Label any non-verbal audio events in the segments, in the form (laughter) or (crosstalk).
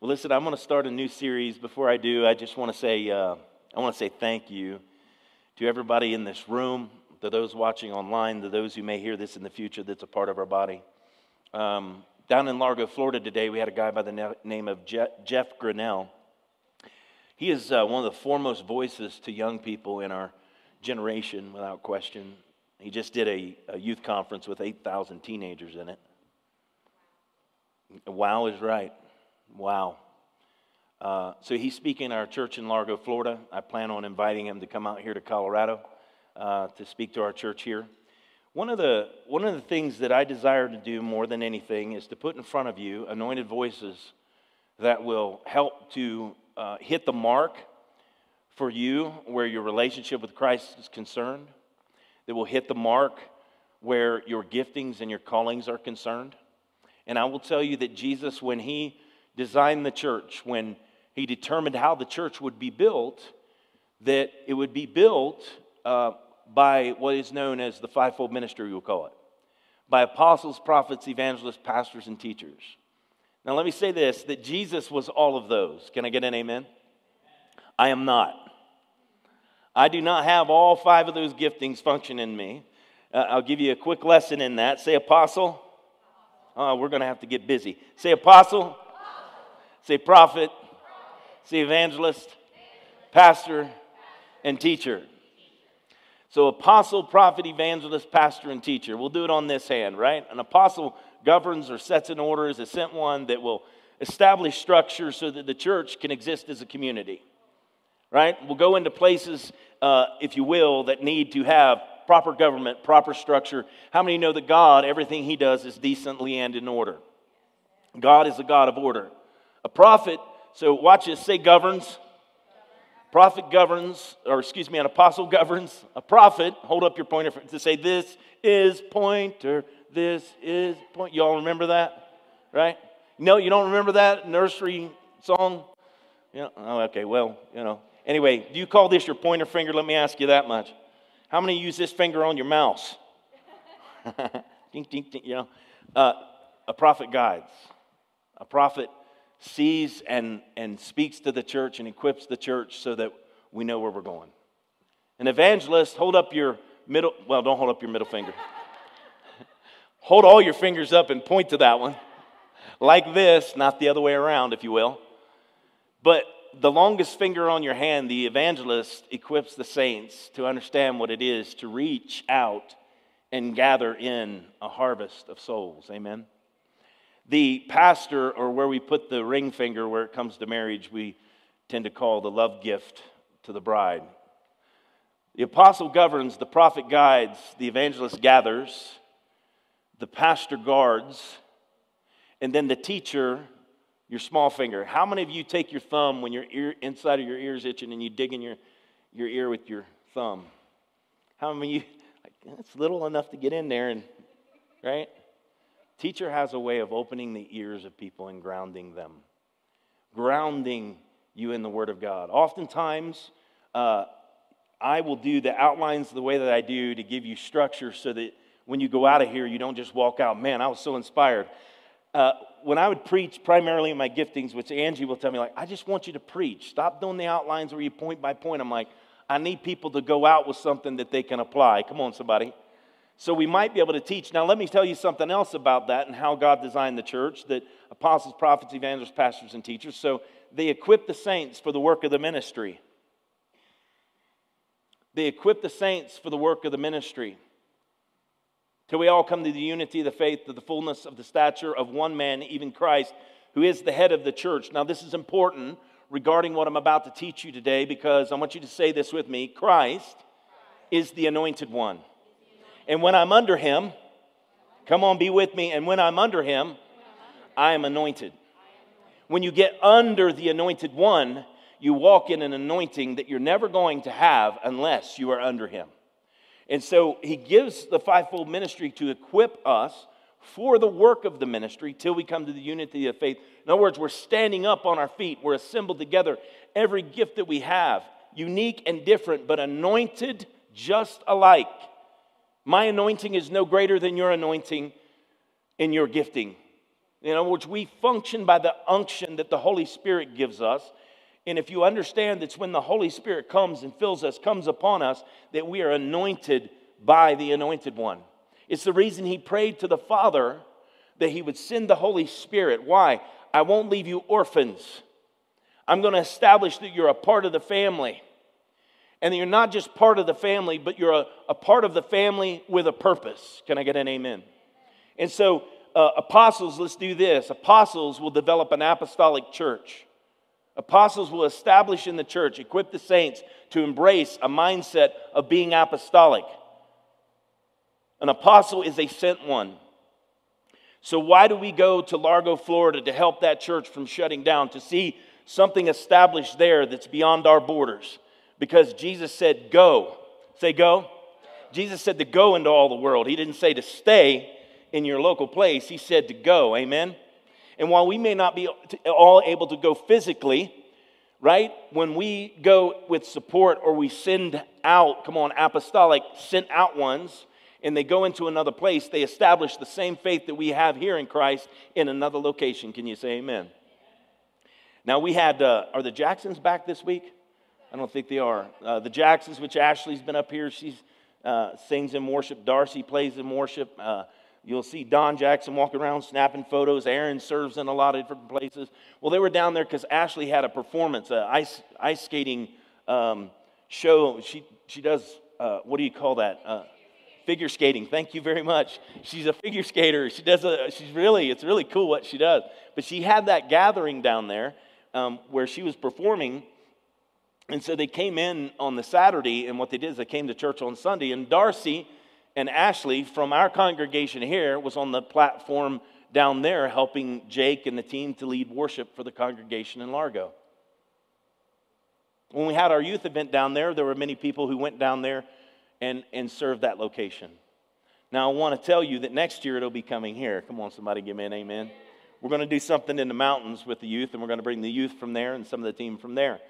Well, listen, I'm going to start a new series. Before I do, I just want to say uh, I want to say thank you to everybody in this room, to those watching online, to those who may hear this in the future that's a part of our body. Um, down in Largo, Florida today, we had a guy by the name of Jeff Grinnell. He is uh, one of the foremost voices to young people in our generation, without question. He just did a, a youth conference with 8,000 teenagers in it. Wow is right. Wow. Uh, so he's speaking at our church in Largo, Florida. I plan on inviting him to come out here to Colorado uh, to speak to our church here. One of, the, one of the things that I desire to do more than anything is to put in front of you anointed voices that will help to uh, hit the mark for you where your relationship with Christ is concerned, that will hit the mark where your giftings and your callings are concerned. And I will tell you that Jesus, when he designed the church, when he determined how the church would be built, that it would be built uh, by what is known as the fivefold ministry, we'll call it by apostles, prophets, evangelists, pastors, and teachers. Now, let me say this that Jesus was all of those. Can I get an amen? I am not. I do not have all five of those giftings function in me. Uh, I'll give you a quick lesson in that. Say apostle. Oh, we're going to have to get busy. Say apostle. Say prophet. Say evangelist, pastor, and teacher. So, apostle, prophet, evangelist, pastor, and teacher. We'll do it on this hand, right? An apostle governs or sets in order is a sent one that will establish structure so that the church can exist as a community, right? We'll go into places, uh, if you will, that need to have proper government, proper structure. How many know that God, everything he does is decently and in order? God is a God of order. A prophet, so watch this, say governs. Prophet governs, or excuse me, an apostle (laughs) governs. A prophet, hold up your pointer to say, This is pointer, this is point. Y'all remember that? Right? No, you don't remember that nursery song? Yeah, oh, okay, well, you know. Anyway, do you call this your pointer finger? Let me ask you that much. How many use this finger on your mouse? (laughs) ding, ding, ding, you know. Uh, a prophet guides. A prophet sees and, and speaks to the church and equips the church so that we know where we're going. An evangelist, hold up your middle, well, don't hold up your middle finger. (laughs) hold all your fingers up and point to that one. Like this, not the other way around, if you will. But the longest finger on your hand, the evangelist equips the saints to understand what it is to reach out and gather in a harvest of souls. Amen. The pastor, or where we put the ring finger where it comes to marriage, we tend to call the love gift to the bride. The apostle governs, the prophet guides, the evangelist gathers, the pastor guards, and then the teacher, your small finger. How many of you take your thumb when your ear inside of your ear is itching and you dig in your, your ear with your thumb? How many of you like it's little enough to get in there and right? Teacher has a way of opening the ears of people and grounding them, grounding you in the Word of God. Oftentimes, uh, I will do the outlines the way that I do to give you structure so that when you go out of here, you don't just walk out, man, I was so inspired. Uh, when I would preach primarily in my giftings, which Angie will tell me, like, I just want you to preach. Stop doing the outlines where you point by point. I'm like, I need people to go out with something that they can apply. Come on, somebody. So we might be able to teach. Now, let me tell you something else about that and how God designed the church that apostles, prophets, evangelists, pastors, and teachers. So they equip the saints for the work of the ministry. They equip the saints for the work of the ministry. Till we all come to the unity of the faith, to the fullness of the stature of one man, even Christ, who is the head of the church. Now, this is important regarding what I'm about to teach you today because I want you to say this with me Christ is the anointed one. And when I'm under him, come on, be with me. And when I'm under him, I am anointed. When you get under the anointed one, you walk in an anointing that you're never going to have unless you are under him. And so he gives the fivefold ministry to equip us for the work of the ministry till we come to the unity of faith. In other words, we're standing up on our feet, we're assembled together. Every gift that we have, unique and different, but anointed just alike. My anointing is no greater than your anointing and your gifting. In other words, we function by the unction that the Holy Spirit gives us. And if you understand it's when the Holy Spirit comes and fills us, comes upon us, that we are anointed by the anointed one. It's the reason he prayed to the Father that he would send the Holy Spirit. Why? I won't leave you orphans. I'm going to establish that you're a part of the family. And you're not just part of the family, but you're a, a part of the family with a purpose. Can I get an amen? And so, uh, apostles, let's do this. Apostles will develop an apostolic church. Apostles will establish in the church, equip the saints to embrace a mindset of being apostolic. An apostle is a sent one. So, why do we go to Largo, Florida to help that church from shutting down, to see something established there that's beyond our borders? Because Jesus said, Go. Say, Go. Jesus said to go into all the world. He didn't say to stay in your local place, He said to go. Amen. And while we may not be all able to go physically, right? When we go with support or we send out, come on, apostolic, sent out ones, and they go into another place, they establish the same faith that we have here in Christ in another location. Can you say amen? Now, we had, uh, are the Jacksons back this week? I don't think they are. Uh, the Jacksons, which Ashley's been up here, she uh, sings in worship. Darcy plays in worship. Uh, you'll see Don Jackson walking around snapping photos. Aaron serves in a lot of different places. Well, they were down there because Ashley had a performance, an ice, ice skating um, show. She, she does, uh, what do you call that? Uh, figure skating. Thank you very much. She's a figure skater. She does a, she's really, it's really cool what she does. But she had that gathering down there um, where she was performing. And so they came in on the Saturday, and what they did is they came to church on Sunday. And Darcy and Ashley from our congregation here was on the platform down there helping Jake and the team to lead worship for the congregation in Largo. When we had our youth event down there, there were many people who went down there and, and serve that location. Now, I want to tell you that next year it'll be coming here. Come on, somebody give me an amen. We're going to do something in the mountains with the youth, and we're going to bring the youth from there and some of the team from there.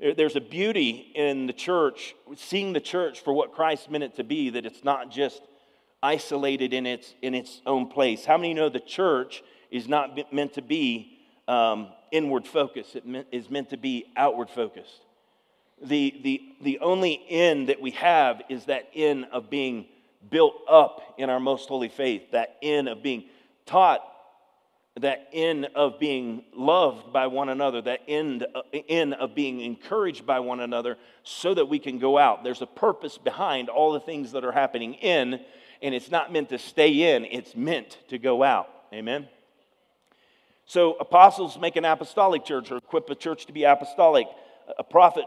There's a beauty in the church, seeing the church for what Christ meant it to be, that it's not just isolated in its, in its own place. How many know the church is not meant to be um, inward focused? It is meant to be outward focused the, the, the only end that we have is that end of being built up in our most holy faith, that end of being taught, that end of being loved by one another, that end, end of being encouraged by one another so that we can go out. There's a purpose behind all the things that are happening in, and it's not meant to stay in, it's meant to go out. Amen? So, apostles make an apostolic church or equip a church to be apostolic. A prophet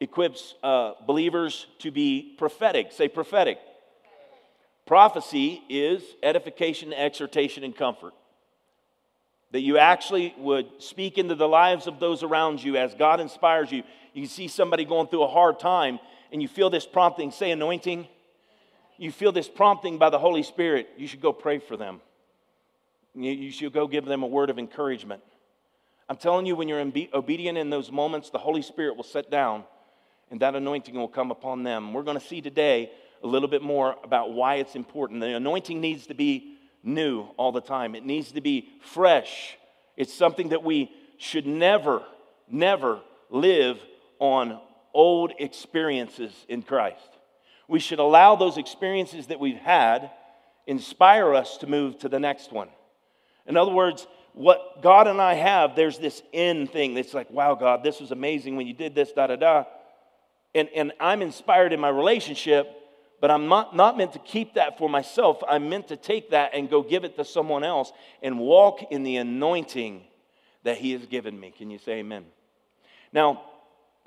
equips uh, believers to be prophetic. Say prophetic. Prophecy is edification, exhortation, and comfort. That you actually would speak into the lives of those around you as God inspires you. You see somebody going through a hard time and you feel this prompting, say anointing. You feel this prompting by the Holy Spirit, you should go pray for them. You should go give them a word of encouragement. I'm telling you, when you're obedient in those moments, the Holy Spirit will sit down and that anointing will come upon them. We're going to see today a little bit more about why it's important. The anointing needs to be new all the time, it needs to be fresh. It's something that we should never, never live on old experiences in Christ. We should allow those experiences that we've had inspire us to move to the next one. In other words, what God and I have, there's this end thing that's like, wow, God, this was amazing when you did this, da da da and, and I'm inspired in my relationship, but I'm not, not meant to keep that for myself. I'm meant to take that and go give it to someone else and walk in the anointing that He has given me. Can you say amen? Now,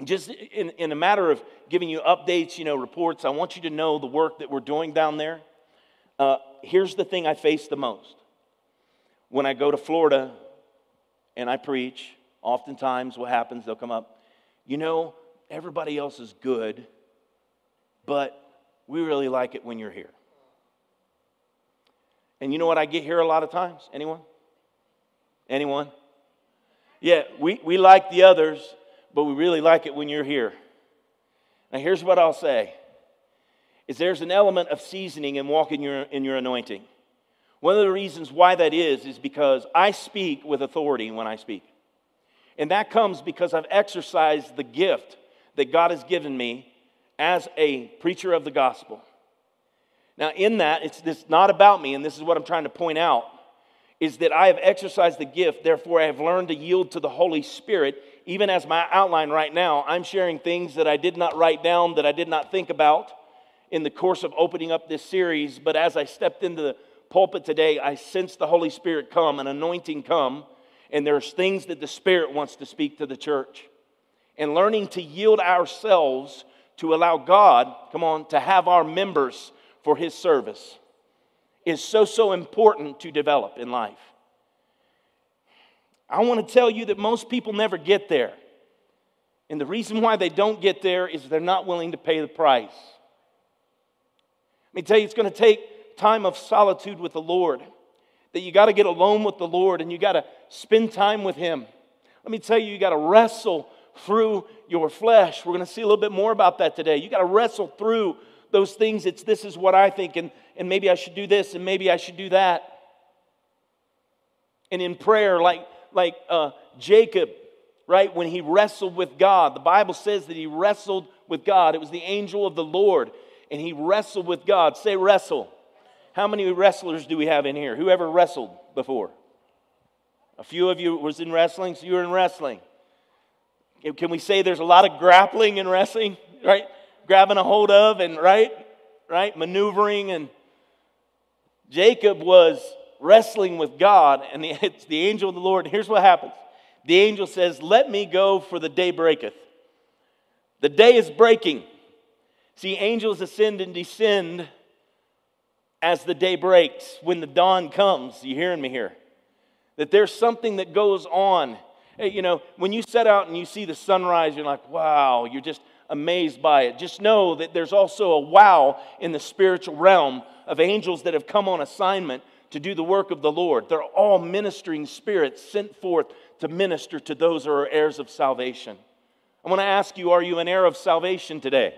just in, in a matter of giving you updates, you know, reports, I want you to know the work that we're doing down there. Uh, here's the thing I face the most. When I go to Florida and I preach, oftentimes what happens, they'll come up, you know, everybody else is good, but we really like it when you're here. And you know what I get here a lot of times? Anyone? Anyone? Yeah, we, we like the others, but we really like it when you're here. Now, here's what I'll say is there's an element of seasoning and walking your, in your anointing. One of the reasons why that is, is because I speak with authority when I speak. And that comes because I've exercised the gift that God has given me as a preacher of the gospel. Now, in that, it's not about me, and this is what I'm trying to point out, is that I have exercised the gift, therefore I have learned to yield to the Holy Spirit. Even as my outline right now, I'm sharing things that I did not write down, that I did not think about in the course of opening up this series. But as I stepped into the pulpit today, I sensed the Holy Spirit come, an anointing come, and there's things that the Spirit wants to speak to the church. And learning to yield ourselves to allow God, come on, to have our members for His service is so, so important to develop in life. I want to tell you that most people never get there. And the reason why they don't get there is they're not willing to pay the price. Let me tell you, it's going to take time of solitude with the Lord. That you got to get alone with the Lord and you got to spend time with Him. Let me tell you, you got to wrestle through your flesh. We're going to see a little bit more about that today. You got to wrestle through those things. It's this is what I think, and, and maybe I should do this, and maybe I should do that. And in prayer, like, like uh, Jacob, right, when he wrestled with God, the Bible says that he wrestled with God. It was the angel of the Lord, and he wrestled with God. Say wrestle. How many wrestlers do we have in here? Whoever wrestled before? A few of you was in wrestling, so you were in wrestling. Can we say there's a lot of grappling and wrestling, right? Grabbing a hold of and right, right, maneuvering and Jacob was wrestling with God, and (laughs) it's the angel of the Lord. Here's what happens the angel says, Let me go, for the day breaketh. The day is breaking. See, angels ascend and descend as the day breaks, when the dawn comes. You hearing me here? That there's something that goes on. Hey, you know, when you set out and you see the sunrise, you're like, wow, you're just amazed by it. Just know that there's also a wow in the spiritual realm of angels that have come on assignment to do the work of the Lord. They're all ministering spirits sent forth to minister to those who are heirs of salvation. I want to ask you are you an heir of salvation today?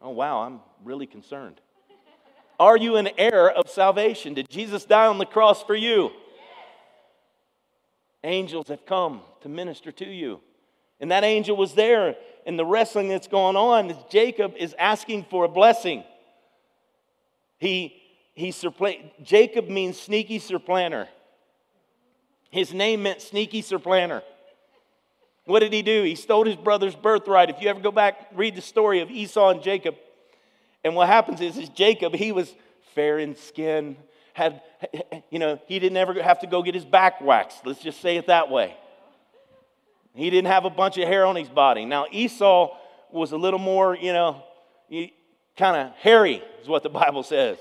Oh, wow, I'm really concerned. Are you an heir of salvation? Did Jesus die on the cross for you? Angels have come to minister to you. And that angel was there, and the wrestling that's going on is Jacob is asking for a blessing. He, he surpla- Jacob means sneaky supplanter. His name meant sneaky supplanter. What did he do? He stole his brother's birthright. If you ever go back, read the story of Esau and Jacob. And what happens is, is Jacob, he was fair in skin, had, (laughs) you know, he didn't ever have to go get his back waxed. Let's just say it that way. He didn't have a bunch of hair on his body. Now, Esau was a little more, you know, kind of hairy, is what the Bible says.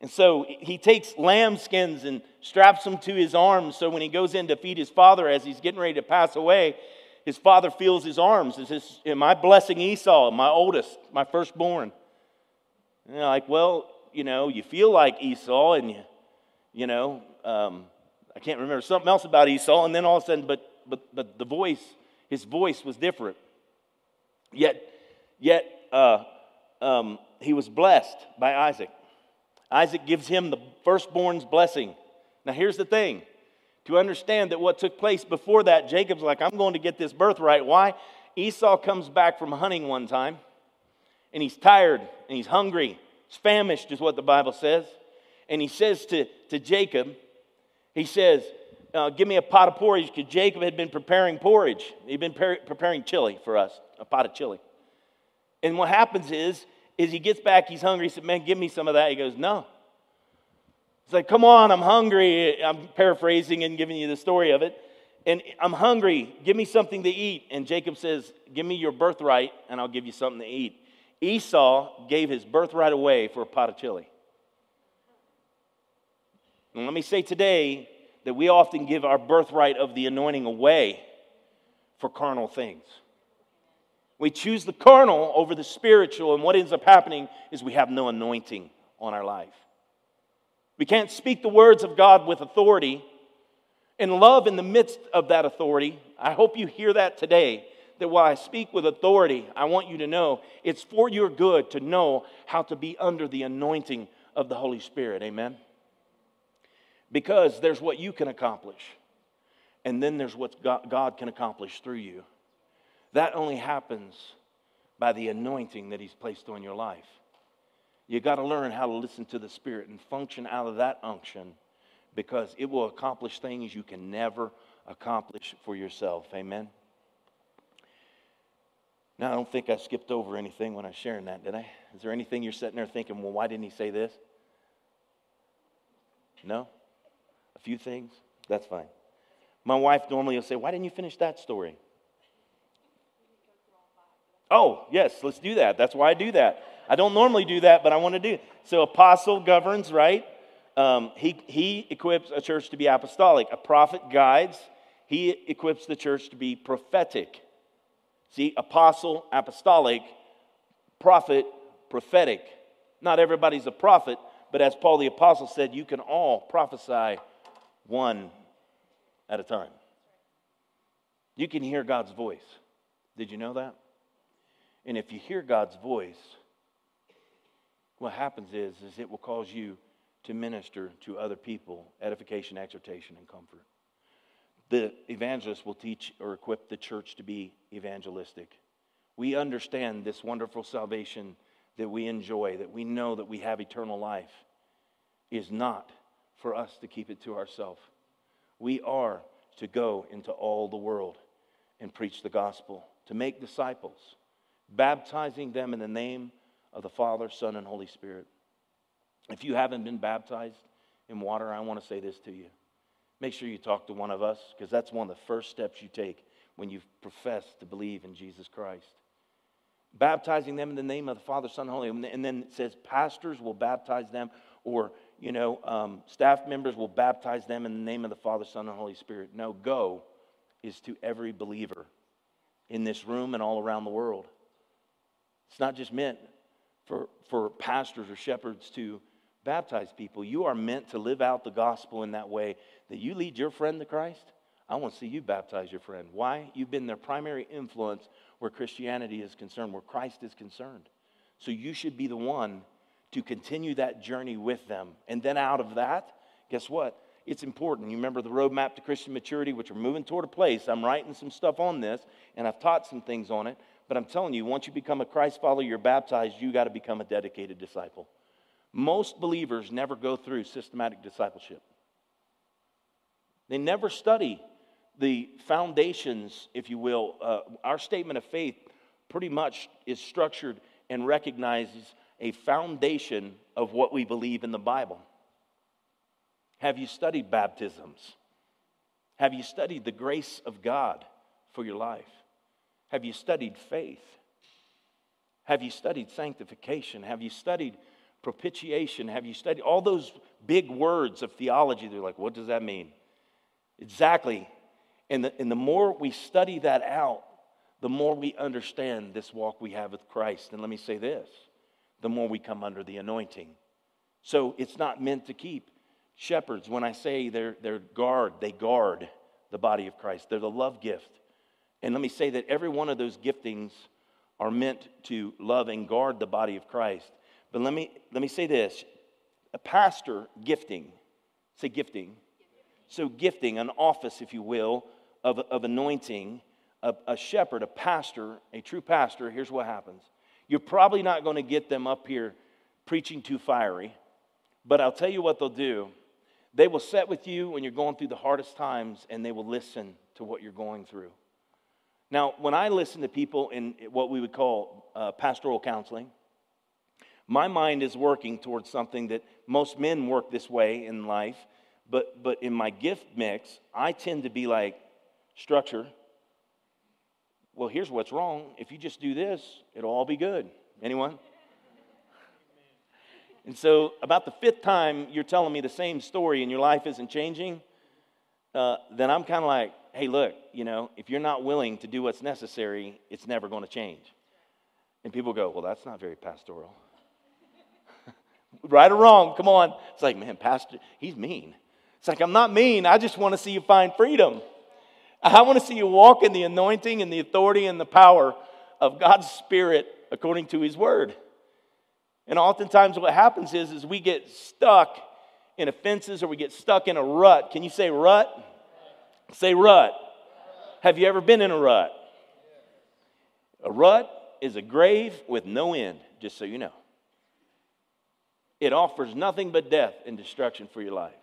And so he takes lamb skins and straps them to his arms so when he goes in to feed his father as he's getting ready to pass away, his father feels his arms. Is this, am I blessing Esau, my oldest, my firstborn? And they're like, well, you know, you feel like Esau and you, you know, um, I can't remember something else about Esau. And then all of a sudden, but, but, but the voice, his voice was different. Yet, yet uh, um, he was blessed by Isaac. Isaac gives him the firstborn's blessing. Now, here's the thing to understand that what took place before that, Jacob's like, I'm going to get this birthright. Why? Esau comes back from hunting one time, and he's tired and he's hungry. Famished, is what the Bible says. And he says to, to Jacob, he says, uh, Give me a pot of porridge, because Jacob had been preparing porridge. He'd been par- preparing chili for us, a pot of chili. And what happens is, is he gets back, he's hungry. He said, Man, give me some of that. He goes, No. He's like, Come on, I'm hungry. I'm paraphrasing and giving you the story of it. And I'm hungry. Give me something to eat. And Jacob says, Give me your birthright, and I'll give you something to eat. Esau gave his birthright away for a pot of chili. And let me say today that we often give our birthright of the anointing away for carnal things. We choose the carnal over the spiritual, and what ends up happening is we have no anointing on our life. We can't speak the words of God with authority and love in the midst of that authority. I hope you hear that today. That while I speak with authority, I want you to know it's for your good to know how to be under the anointing of the Holy Spirit. Amen? Because there's what you can accomplish, and then there's what God can accomplish through you. That only happens by the anointing that He's placed on your life. You got to learn how to listen to the Spirit and function out of that unction because it will accomplish things you can never accomplish for yourself. Amen. Now, I don't think I skipped over anything when I was sharing that, did I? Is there anything you're sitting there thinking, well, why didn't he say this? No? A few things? That's fine. My wife normally will say, why didn't you finish that story? Oh, yes, let's do that. That's why I do that. I don't normally do that, but I want to do it. So, apostle governs, right? Um, he, he equips a church to be apostolic. A prophet guides. He equips the church to be prophetic. See, apostle, apostolic, prophet, prophetic. Not everybody's a prophet, but as Paul the apostle said, you can all prophesy one at a time. You can hear God's voice. Did you know that? And if you hear God's voice, what happens is, is it will cause you to minister to other people edification, exhortation, and comfort the evangelist will teach or equip the church to be evangelistic. We understand this wonderful salvation that we enjoy, that we know that we have eternal life, is not for us to keep it to ourselves. We are to go into all the world and preach the gospel, to make disciples, baptizing them in the name of the Father, Son, and Holy Spirit. If you haven't been baptized in water, I want to say this to you make sure you talk to one of us because that's one of the first steps you take when you profess to believe in Jesus Christ. Baptizing them in the name of the Father, Son, and Holy. And then it says pastors will baptize them, or you know, um, staff members will baptize them in the name of the Father, Son, and Holy Spirit. No, go is to every believer in this room and all around the world. It's not just meant for, for pastors or shepherds to baptize people. You are meant to live out the gospel in that way that you lead your friend to Christ. I want to see you baptize your friend. Why? You've been their primary influence where Christianity is concerned, where Christ is concerned. So you should be the one to continue that journey with them. And then out of that, guess what? It's important. You remember the roadmap to Christian maturity, which we're moving toward a place. I'm writing some stuff on this, and I've taught some things on it. But I'm telling you, once you become a Christ follower, you're baptized, you got to become a dedicated disciple. Most believers never go through systematic discipleship. They never study the foundations, if you will. Uh, our statement of faith pretty much is structured and recognizes a foundation of what we believe in the Bible. Have you studied baptisms? Have you studied the grace of God for your life? Have you studied faith? Have you studied sanctification? Have you studied propitiation? Have you studied all those big words of theology? They're like, what does that mean? Exactly. And the, and the more we study that out, the more we understand this walk we have with Christ. And let me say this the more we come under the anointing. So it's not meant to keep shepherds. When I say they're, they're guard, they guard the body of Christ. They're the love gift. And let me say that every one of those giftings are meant to love and guard the body of Christ. But let me, let me say this a pastor gifting, say gifting. So, gifting, an office, if you will, of, of anointing, a, a shepherd, a pastor, a true pastor, here's what happens. You're probably not going to get them up here preaching too fiery, but I'll tell you what they'll do. They will sit with you when you're going through the hardest times and they will listen to what you're going through. Now, when I listen to people in what we would call uh, pastoral counseling, my mind is working towards something that most men work this way in life, but, but in my gift mix, I tend to be like, structure. Well, here's what's wrong. If you just do this, it'll all be good. Anyone? And so, about the fifth time you're telling me the same story and your life isn't changing, uh, then I'm kind of like, hey, look, you know, if you're not willing to do what's necessary, it's never going to change. And people go, well, that's not very pastoral. (laughs) right or wrong, come on. It's like, man, Pastor, he's mean. It's like, I'm not mean. I just want to see you find freedom. I want to see you walk in the anointing and the authority and the power of God's Spirit according to His Word. And oftentimes what happens is, is we get stuck in offenses or we get stuck in a rut. Can you say rut? Say rut. Have you ever been in a rut? A rut is a grave with no end, just so you know. It offers nothing but death and destruction for your life.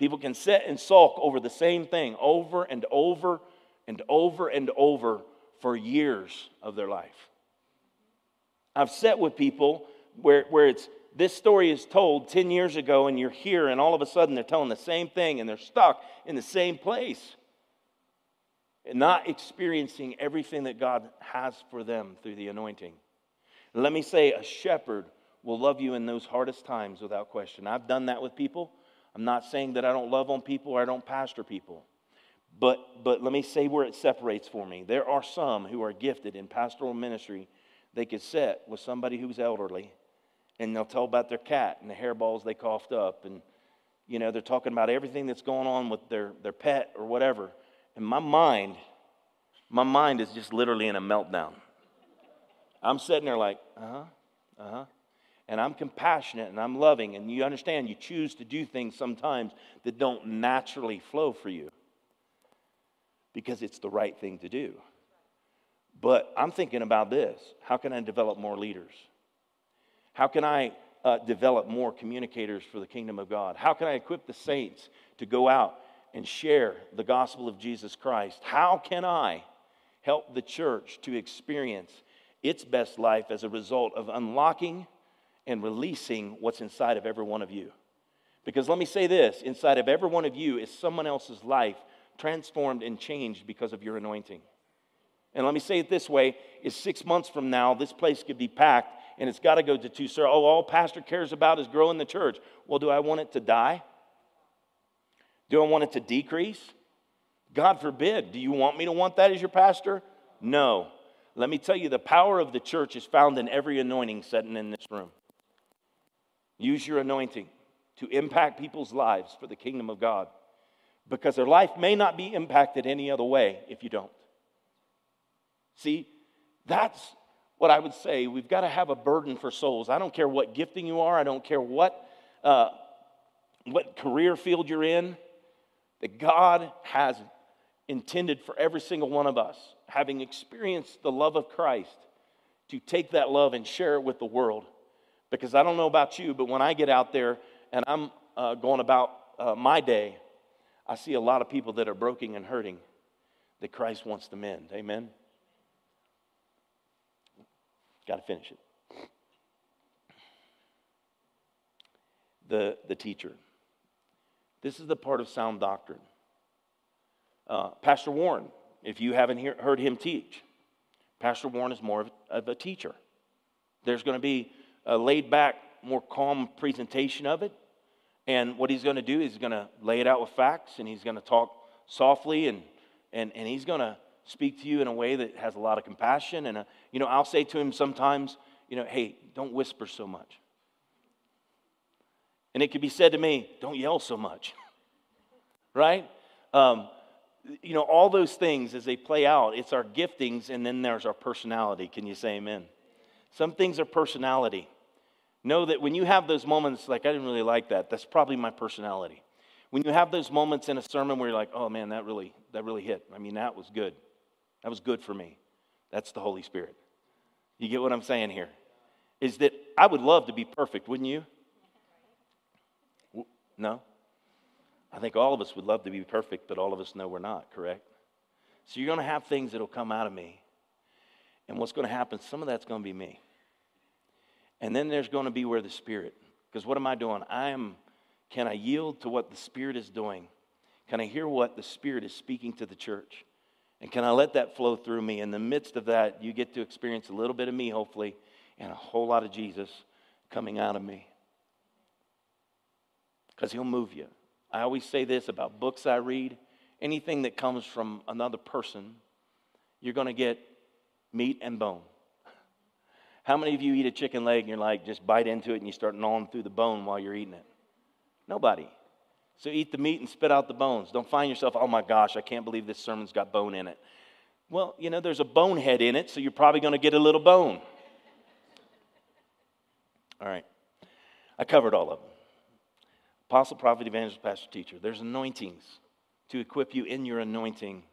People can sit and sulk over the same thing over and over and over and over for years of their life. I've sat with people where, where it's this story is told 10 years ago, and you're here, and all of a sudden they're telling the same thing, and they're stuck in the same place and not experiencing everything that God has for them through the anointing. Let me say, a shepherd will love you in those hardest times without question. I've done that with people. I'm not saying that I don't love on people or I don't pastor people. But, but let me say where it separates for me. There are some who are gifted in pastoral ministry. They could sit with somebody who's elderly and they'll tell about their cat and the hairballs they coughed up. And, you know, they're talking about everything that's going on with their, their pet or whatever. And my mind, my mind is just literally in a meltdown. I'm sitting there like, uh huh, uh huh. And I'm compassionate and I'm loving. And you understand, you choose to do things sometimes that don't naturally flow for you because it's the right thing to do. But I'm thinking about this how can I develop more leaders? How can I uh, develop more communicators for the kingdom of God? How can I equip the saints to go out and share the gospel of Jesus Christ? How can I help the church to experience its best life as a result of unlocking and releasing what's inside of every one of you? Because let me say this inside of every one of you is someone else's life transformed and changed because of your anointing. And let me say it this way is six months from now, this place could be packed and it's got to go to two sir. Oh, all pastor cares about is growing the church. Well, do I want it to die? Do I want it to decrease? God forbid. Do you want me to want that as your pastor? No. Let me tell you, the power of the church is found in every anointing sitting in this room. Use your anointing to impact people's lives for the kingdom of God because their life may not be impacted any other way if you don't. See, that's what I would say. We've got to have a burden for souls. I don't care what gifting you are, I don't care what, uh, what career field you're in, that God has intended for every single one of us, having experienced the love of Christ, to take that love and share it with the world. Because I don't know about you, but when I get out there and I'm uh, going about uh, my day, I see a lot of people that are broken and hurting that Christ wants to mend. Amen. Got to finish it. The, the teacher. This is the part of sound doctrine. Uh, Pastor Warren, if you haven't hear, heard him teach, Pastor Warren is more of, of a teacher. There's going to be a laid back, more calm presentation of it. And what he's going to do is he's going to lay it out with facts and he's going to talk softly and, and, and he's going to speak to you in a way that has a lot of compassion. And, a, uh, you know, I'll say to him sometimes, you know, hey, don't whisper so much. And it could be said to me, don't yell so much. (laughs) right? Um, you know, all those things as they play out, it's our giftings and then there's our personality. Can you say amen? Some things are personality. Know that when you have those moments, like, I didn't really like that, that's probably my personality. When you have those moments in a sermon where you're like, oh man, that really, that really hit. I mean, that was good. That was good for me. That's the Holy Spirit. You get what I'm saying here? Is that I would love to be perfect, wouldn't you? No? I think all of us would love to be perfect, but all of us know we're not, correct? So you're going to have things that will come out of me. And what's going to happen, some of that's going to be me. And then there's going to be where the Spirit, because what am I doing? I am, can I yield to what the Spirit is doing? Can I hear what the Spirit is speaking to the church? And can I let that flow through me? In the midst of that, you get to experience a little bit of me, hopefully, and a whole lot of Jesus coming out of me. Because he'll move you. I always say this about books I read anything that comes from another person, you're going to get meat and bone. How many of you eat a chicken leg and you're like, just bite into it and you start gnawing through the bone while you're eating it? Nobody. So eat the meat and spit out the bones. Don't find yourself, oh my gosh, I can't believe this sermon's got bone in it. Well, you know, there's a bonehead in it, so you're probably going to get a little bone. All right. I covered all of them. Apostle, prophet, evangelist, pastor, teacher. There's anointings to equip you in your anointing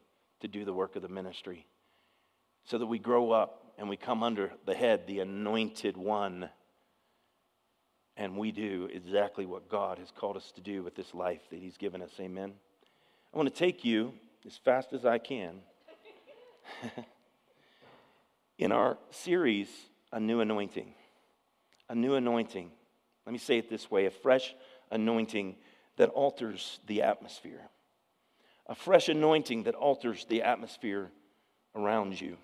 to do the work of the ministry so that we grow up and we come under the head, the anointed one. And we do exactly what God has called us to do with this life that He's given us. Amen. I want to take you as fast as I can (laughs) in our series, A New Anointing. A new anointing. Let me say it this way a fresh anointing that alters the atmosphere. A fresh anointing that alters the atmosphere around you.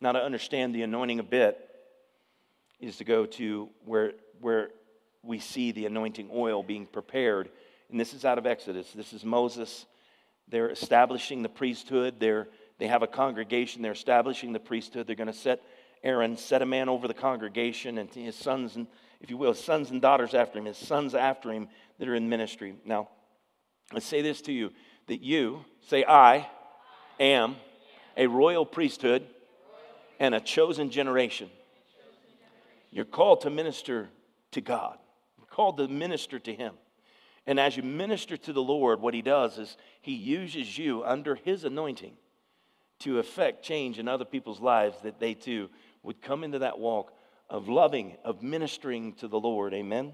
Now, to understand the anointing a bit is to go to where, where we see the anointing oil being prepared. And this is out of Exodus. This is Moses. They're establishing the priesthood. They're, they have a congregation. They're establishing the priesthood. They're going to set Aaron, set a man over the congregation, and his sons, and, if you will, his sons and daughters after him, his sons after him that are in ministry. Now, I say this to you that you, say, I am a royal priesthood and a chosen generation. You're called to minister to God, You're called to minister to Him. And as you minister to the Lord, what He does is He uses you under His anointing to effect change in other people's lives that they too would come into that walk of loving, of ministering to the Lord. Amen.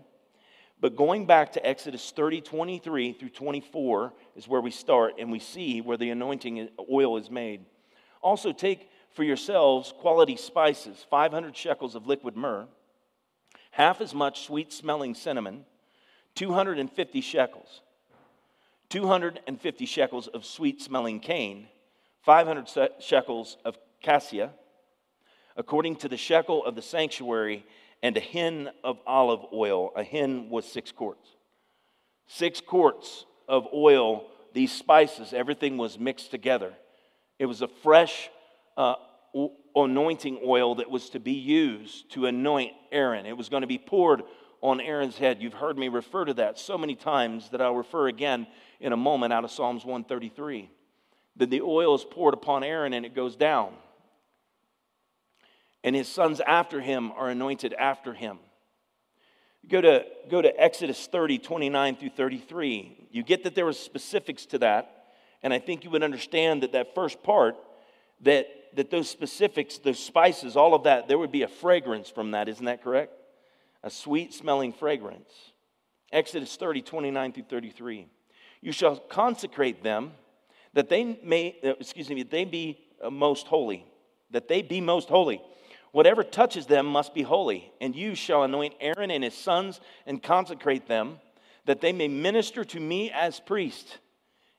But going back to Exodus 30, 23 through 24 is where we start, and we see where the anointing oil is made. Also, take for yourselves quality spices 500 shekels of liquid myrrh, half as much sweet smelling cinnamon, 250 shekels, 250 shekels of sweet smelling cane, 500 shekels of cassia, according to the shekel of the sanctuary, and a hin of olive oil. A hin was six quarts. Six quarts of oil, these spices, everything was mixed together. It was a fresh uh, anointing oil that was to be used to anoint Aaron. It was going to be poured on Aaron's head. You've heard me refer to that so many times that I'll refer again in a moment out of Psalms 133. That the oil is poured upon Aaron and it goes down. And his sons after him are anointed after him. Go to, go to Exodus 30, 29 through 33. You get that there were specifics to that. And I think you would understand that that first part, that that those specifics, those spices, all of that, there would be a fragrance from that. Isn't that correct? A sweet smelling fragrance. Exodus 30, 29 through 33. You shall consecrate them that they may, uh, excuse me, they be uh, most holy. That they be most holy. Whatever touches them must be holy. And you shall anoint Aaron and his sons and consecrate them, that they may minister to me as priest.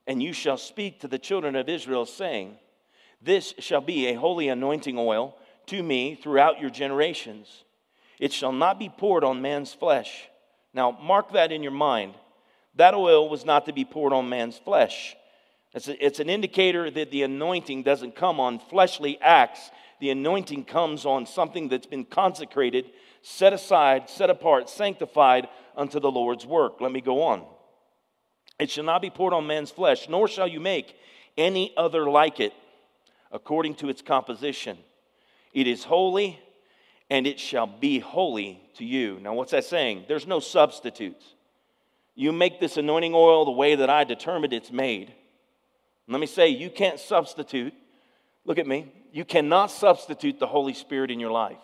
And you shall speak to the children of Israel, saying, this shall be a holy anointing oil to me throughout your generations. It shall not be poured on man's flesh. Now, mark that in your mind. That oil was not to be poured on man's flesh. It's, a, it's an indicator that the anointing doesn't come on fleshly acts. The anointing comes on something that's been consecrated, set aside, set apart, sanctified unto the Lord's work. Let me go on. It shall not be poured on man's flesh, nor shall you make any other like it according to its composition. It is holy, and it shall be holy to you. Now, what's that saying? There's no substitutes. You make this anointing oil the way that I determined it's made. Let me say, you can't substitute. Look at me. You cannot substitute the Holy Spirit in your life.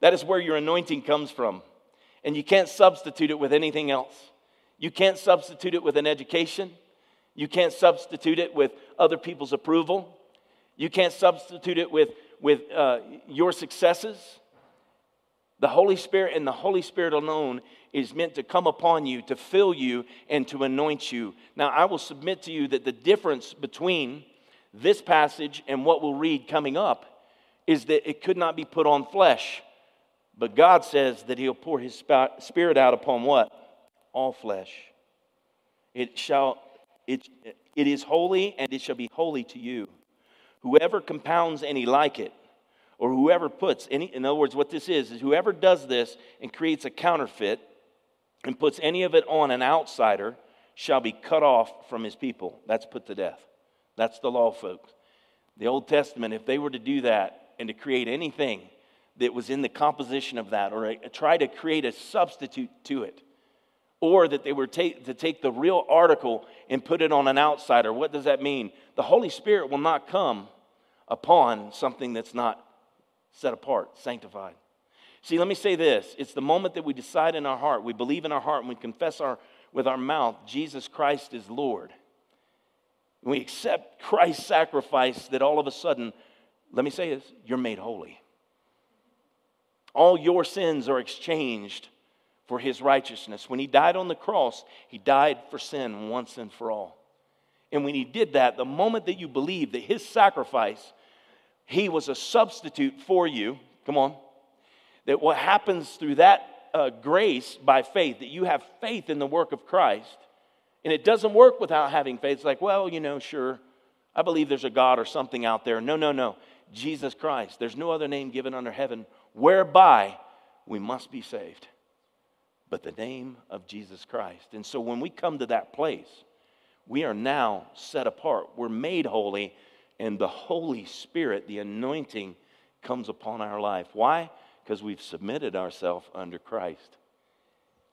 That is where your anointing comes from. And you can't substitute it with anything else. You can't substitute it with an education. You can't substitute it with other people's approval. You can't substitute it with, with uh, your successes. The Holy Spirit and the Holy Spirit alone is meant to come upon you, to fill you, and to anoint you. Now, I will submit to you that the difference between this passage and what we'll read coming up is that it could not be put on flesh. But God says that He'll pour His Spirit out upon what? All flesh. It shall, it, it is holy and it shall be holy to you. Whoever compounds any like it, or whoever puts any, in other words, what this is, is whoever does this and creates a counterfeit and puts any of it on an outsider shall be cut off from his people. That's put to death. That's the law, folks. The Old Testament, if they were to do that and to create anything that was in the composition of that or try to create a substitute to it. Or that they were take, to take the real article and put it on an outsider. What does that mean? The Holy Spirit will not come upon something that's not set apart, sanctified. See, let me say this it's the moment that we decide in our heart, we believe in our heart, and we confess our, with our mouth, Jesus Christ is Lord. we accept Christ's sacrifice, that all of a sudden, let me say this, you're made holy. All your sins are exchanged for his righteousness. When he died on the cross, he died for sin once and for all. And when he did that, the moment that you believe that his sacrifice, he was a substitute for you, come on, that what happens through that uh, grace by faith, that you have faith in the work of Christ, and it doesn't work without having faith. It's like, well, you know, sure, I believe there's a God or something out there. No, no, no. Jesus Christ. There's no other name given under heaven whereby we must be saved, but the name of Jesus Christ. And so when we come to that place, we are now set apart. We're made holy, and the Holy Spirit, the anointing, comes upon our life. Why? Because we've submitted ourselves under Christ.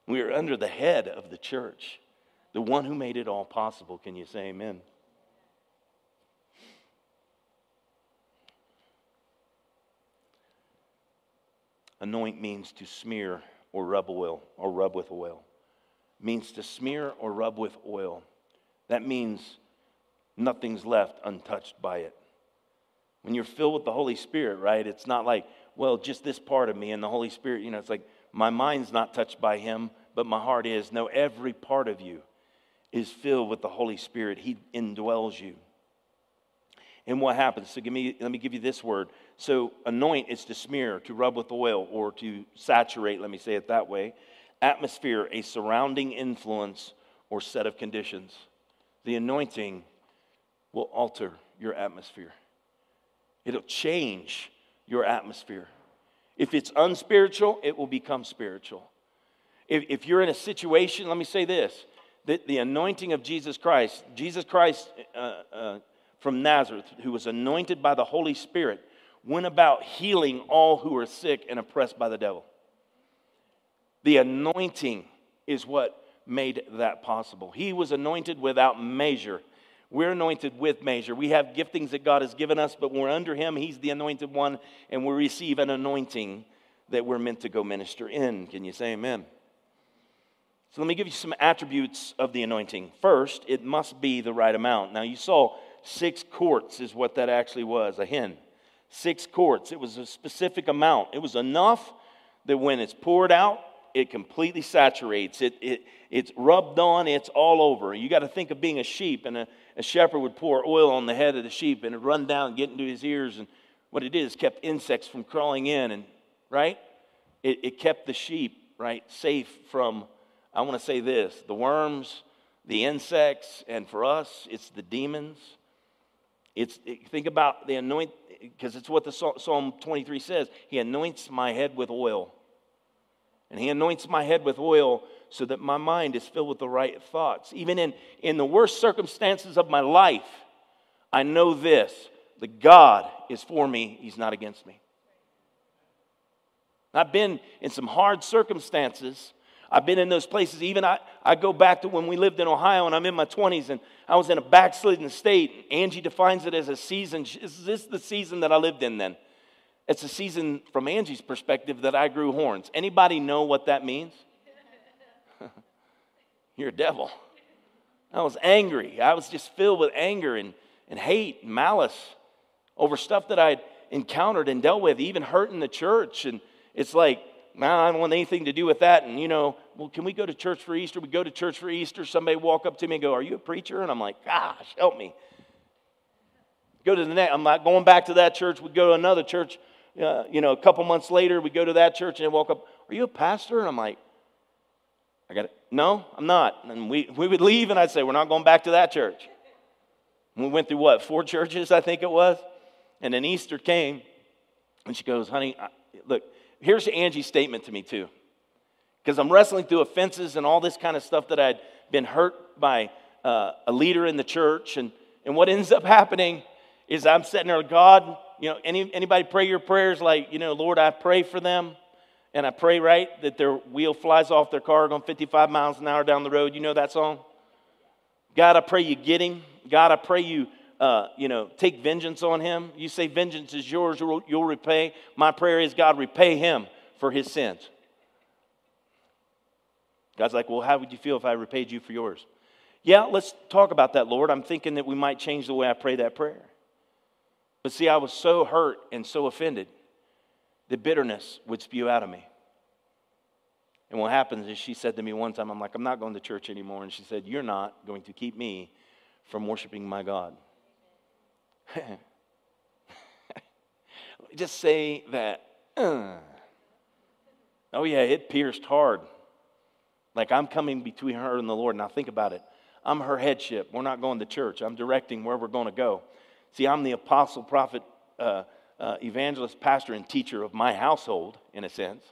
We are under the head of the church, the one who made it all possible. Can you say amen? Anoint means to smear or rub oil or rub with oil. means to smear or rub with oil. That means nothing's left untouched by it. When you're filled with the Holy Spirit, right? It's not like, well, just this part of me and the Holy Spirit, you know, it's like my mind's not touched by him, but my heart is. No, every part of you is filled with the Holy Spirit. He indwells you. And what happens? So give me, let me give you this word. So anoint is to smear, to rub with oil, or to saturate, let me say it that way. Atmosphere, a surrounding influence or set of conditions. The anointing will alter your atmosphere. It'll change your atmosphere. If it's unspiritual, it will become spiritual. If, if you're in a situation, let me say this that the anointing of Jesus Christ, Jesus Christ uh, uh, from Nazareth, who was anointed by the Holy Spirit, went about healing all who were sick and oppressed by the devil. The anointing is what made that possible. He was anointed without measure. We're anointed with measure. We have giftings that God has given us, but we're under Him, He's the anointed one, and we receive an anointing that we're meant to go minister in. Can you say amen? So let me give you some attributes of the anointing. First, it must be the right amount. Now, you saw Six quarts is what that actually was, a hin. Six quarts. It was a specific amount. It was enough that when it's poured out, it completely saturates. It, it, it's rubbed on, it's all over. You got to think of being a sheep, and a, a shepherd would pour oil on the head of the sheep and it run down, get into his ears, and what it is kept insects from crawling in, and right? It, it kept the sheep, right, safe from, I want to say this, the worms, the insects, and for us, it's the demons. It's, think about the anoint, because it's what the Psalm 23 says. He anoints my head with oil. And he anoints my head with oil so that my mind is filled with the right thoughts. Even in, in the worst circumstances of my life, I know this the God is for me, he's not against me. I've been in some hard circumstances I've been in those places. Even I, I go back to when we lived in Ohio and I'm in my 20s and I was in a backslidden state. Angie defines it as a season. Is this the season that I lived in then? It's a season from Angie's perspective that I grew horns. Anybody know what that means? (laughs) You're a devil. I was angry. I was just filled with anger and, and hate and malice over stuff that I'd encountered and dealt with, even hurting the church. And it's like, man, I don't want anything to do with that. And, you know, well, can we go to church for Easter? We go to church for Easter. Somebody walk up to me and go, Are you a preacher? And I'm like, Gosh, help me. Go to the next. I'm not going back to that church. We go to another church. Uh, you know, a couple months later, we go to that church and they walk up, Are you a pastor? And I'm like, I got it. No, I'm not. And we, we would leave and I'd say, We're not going back to that church. And we went through what, four churches, I think it was? And then Easter came and she goes, Honey, I, look, here's Angie's statement to me, too. Because I'm wrestling through offenses and all this kind of stuff that I'd been hurt by uh, a leader in the church. And, and what ends up happening is I'm sitting there, God, You know, any, anybody pray your prayers like, you know, Lord, I pray for them and I pray, right, that their wheel flies off their car going 55 miles an hour down the road. You know that song? God, I pray you get him. God, I pray you, uh, you know, take vengeance on him. You say vengeance is yours, you'll, you'll repay. My prayer is, God, repay him for his sins. God's like, well, how would you feel if I repaid you for yours? Yeah, let's talk about that, Lord. I'm thinking that we might change the way I pray that prayer. But see, I was so hurt and so offended that bitterness would spew out of me. And what happens is she said to me one time, I'm like, I'm not going to church anymore. And she said, You're not going to keep me from worshiping my God. (laughs) Just say that. Uh, oh, yeah, it pierced hard. Like I'm coming between her and the Lord. Now think about it. I'm her headship. We're not going to church. I'm directing where we're going to go. See, I'm the apostle, prophet, uh, uh, evangelist, pastor, and teacher of my household, in a sense,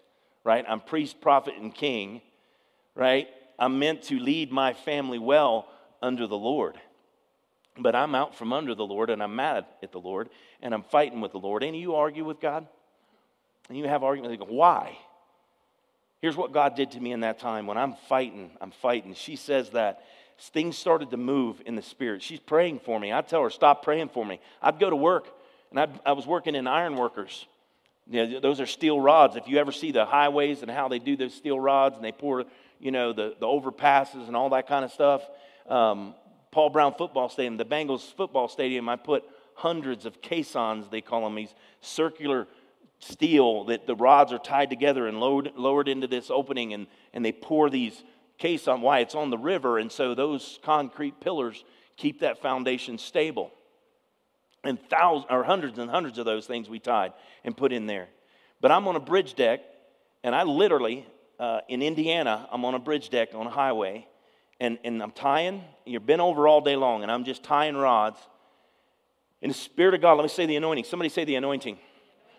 right? I'm priest, prophet, and king, right? I'm meant to lead my family well under the Lord. But I'm out from under the Lord and I'm mad at the Lord and I'm fighting with the Lord. Of you argue with God? And you have arguments, go, why? Here's what God did to me in that time when I'm fighting, I'm fighting. She says that things started to move in the spirit. She's praying for me. I tell her, stop praying for me. I'd go to work, and I'd, i was working in iron workers. You know, those are steel rods. If you ever see the highways and how they do those steel rods and they pour, you know, the, the overpasses and all that kind of stuff. Um, Paul Brown Football Stadium, the Bengals football stadium, I put hundreds of caissons, they call them, these circular steel that the rods are tied together and lowered, lowered into this opening, and, and they pour these caissons why it's on the river, and so those concrete pillars keep that foundation stable. And thousands or hundreds and hundreds of those things we tied and put in there. But I'm on a bridge deck, and I literally, uh, in Indiana, I'm on a bridge deck on a highway, and, and I'm tying, you've been over all day long, and I'm just tying rods. In the Spirit of God, let me say the anointing. Somebody say the anointing.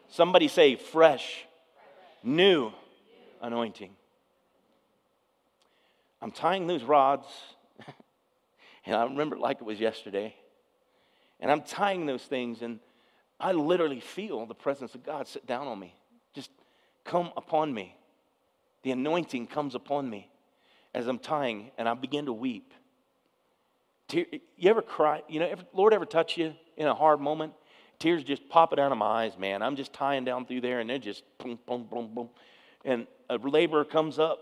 Somebody say fresh, new anointing. I'm tying those rods, (laughs) and I remember like it was yesterday. And I'm tying those things, and I literally feel the presence of God sit down on me, just come upon me. The anointing comes upon me as I'm tying, and I begin to weep. You ever cry? You know, if Lord ever touch you in a hard moment? tears just popping out of my eyes, man. I'm just tying down through there and they're just boom, boom, boom, boom. And a laborer comes up.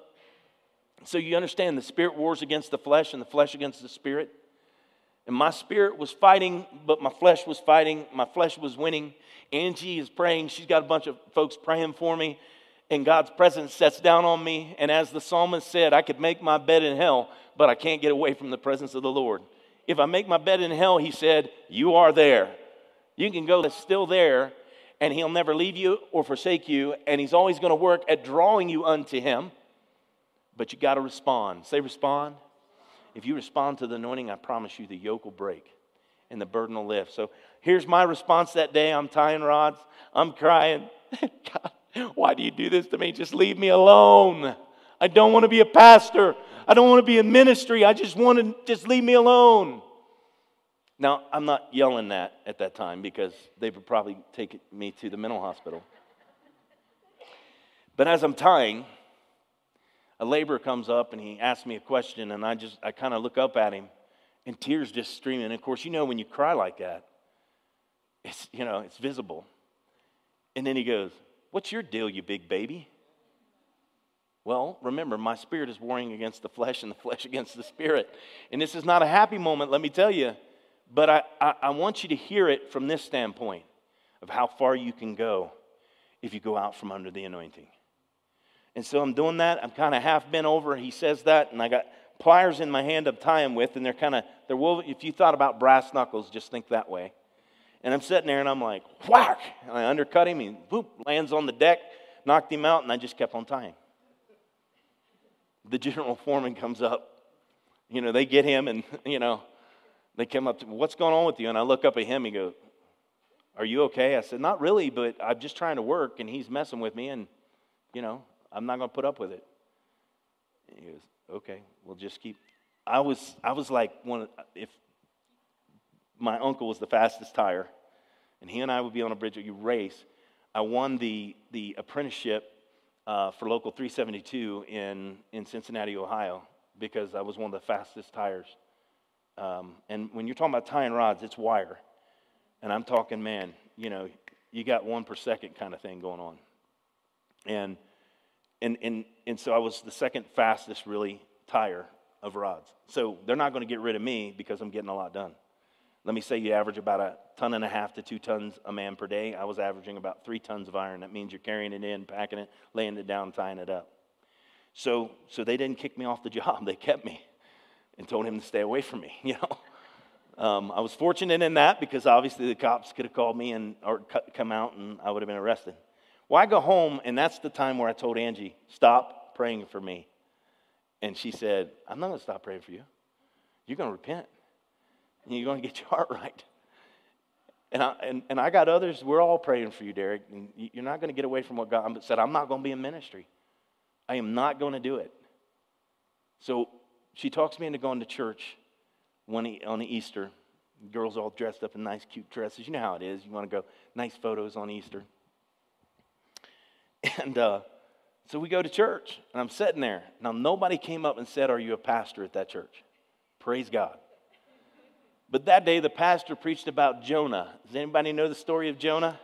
So you understand the spirit wars against the flesh and the flesh against the spirit. And my spirit was fighting, but my flesh was fighting. My flesh was winning. Angie is praying. She's got a bunch of folks praying for me. And God's presence sets down on me. And as the psalmist said, I could make my bed in hell, but I can't get away from the presence of the Lord. If I make my bed in hell, he said, You are there. You can go that's still there, and He'll never leave you or forsake you, and He's always going to work at drawing you unto Him. But you got to respond. Say, respond. If you respond to the anointing, I promise you the yoke will break and the burden will lift. So here's my response that day. I'm tying rods, I'm crying. (laughs) God, why do you do this to me? Just leave me alone. I don't want to be a pastor. I don't want to be in ministry. I just want to just leave me alone. Now, I'm not yelling that at that time because they would probably take me to the mental hospital. But as I'm tying, a laborer comes up and he asks me a question, and I just, I kind of look up at him, and tears just streaming. And of course, you know, when you cry like that, it's, you know, it's visible. And then he goes, What's your deal, you big baby? Well, remember, my spirit is warring against the flesh and the flesh (laughs) against the spirit. And this is not a happy moment, let me tell you. But I, I, I want you to hear it from this standpoint of how far you can go if you go out from under the anointing. And so I'm doing that. I'm kind of half bent over. He says that, and I got pliers in my hand I'm tying with, and they're kind of, they're woven. If you thought about brass knuckles, just think that way. And I'm sitting there, and I'm like, whack! And I undercut him, and whoop, lands on the deck, knocked him out, and I just kept on tying. The general foreman comes up. You know, they get him, and, you know, they come up to me, What's going on with you? And I look up at him. He goes, Are you okay? I said, Not really, but I'm just trying to work and he's messing with me and, you know, I'm not going to put up with it. And he goes, Okay, we'll just keep. I was, I was like one, if my uncle was the fastest tire and he and I would be on a bridge. You race. I won the the apprenticeship uh, for local 372 in in Cincinnati, Ohio, because I was one of the fastest tires. Um, and when you're talking about tying rods, it's wire, and I'm talking, man, you know, you got one per second kind of thing going on, and and and and so I was the second fastest really tire of rods. So they're not going to get rid of me because I'm getting a lot done. Let me say you average about a ton and a half to two tons a man per day. I was averaging about three tons of iron. That means you're carrying it in, packing it, laying it down, tying it up. So, so they didn't kick me off the (laughs) job. They kept me and told him to stay away from me, (laughs) you know. Um, I was fortunate in that because obviously the cops could have called me and or come out and I would have been arrested. Well, I go home and that's the time where I told Angie, stop praying for me. And she said, I'm not going to stop praying for you. You're going to repent and you're going to get your (laughs) heart right. And I, and, and I got others, we're all praying for you, Derek. And you're not going to get away from what God said. I'm not going to be in ministry. I am not going to do it. So she talks me into going to church one, on Easter. Girls all dressed up in nice, cute dresses. You know how it is. You want to go, nice photos on Easter. (laughs) And uh, so we go to church, and I'm sitting there. Now, nobody came up and said, Are you a pastor at that church? Praise God. But that day, the pastor preached about Jonah. Does anybody know the story of Jonah?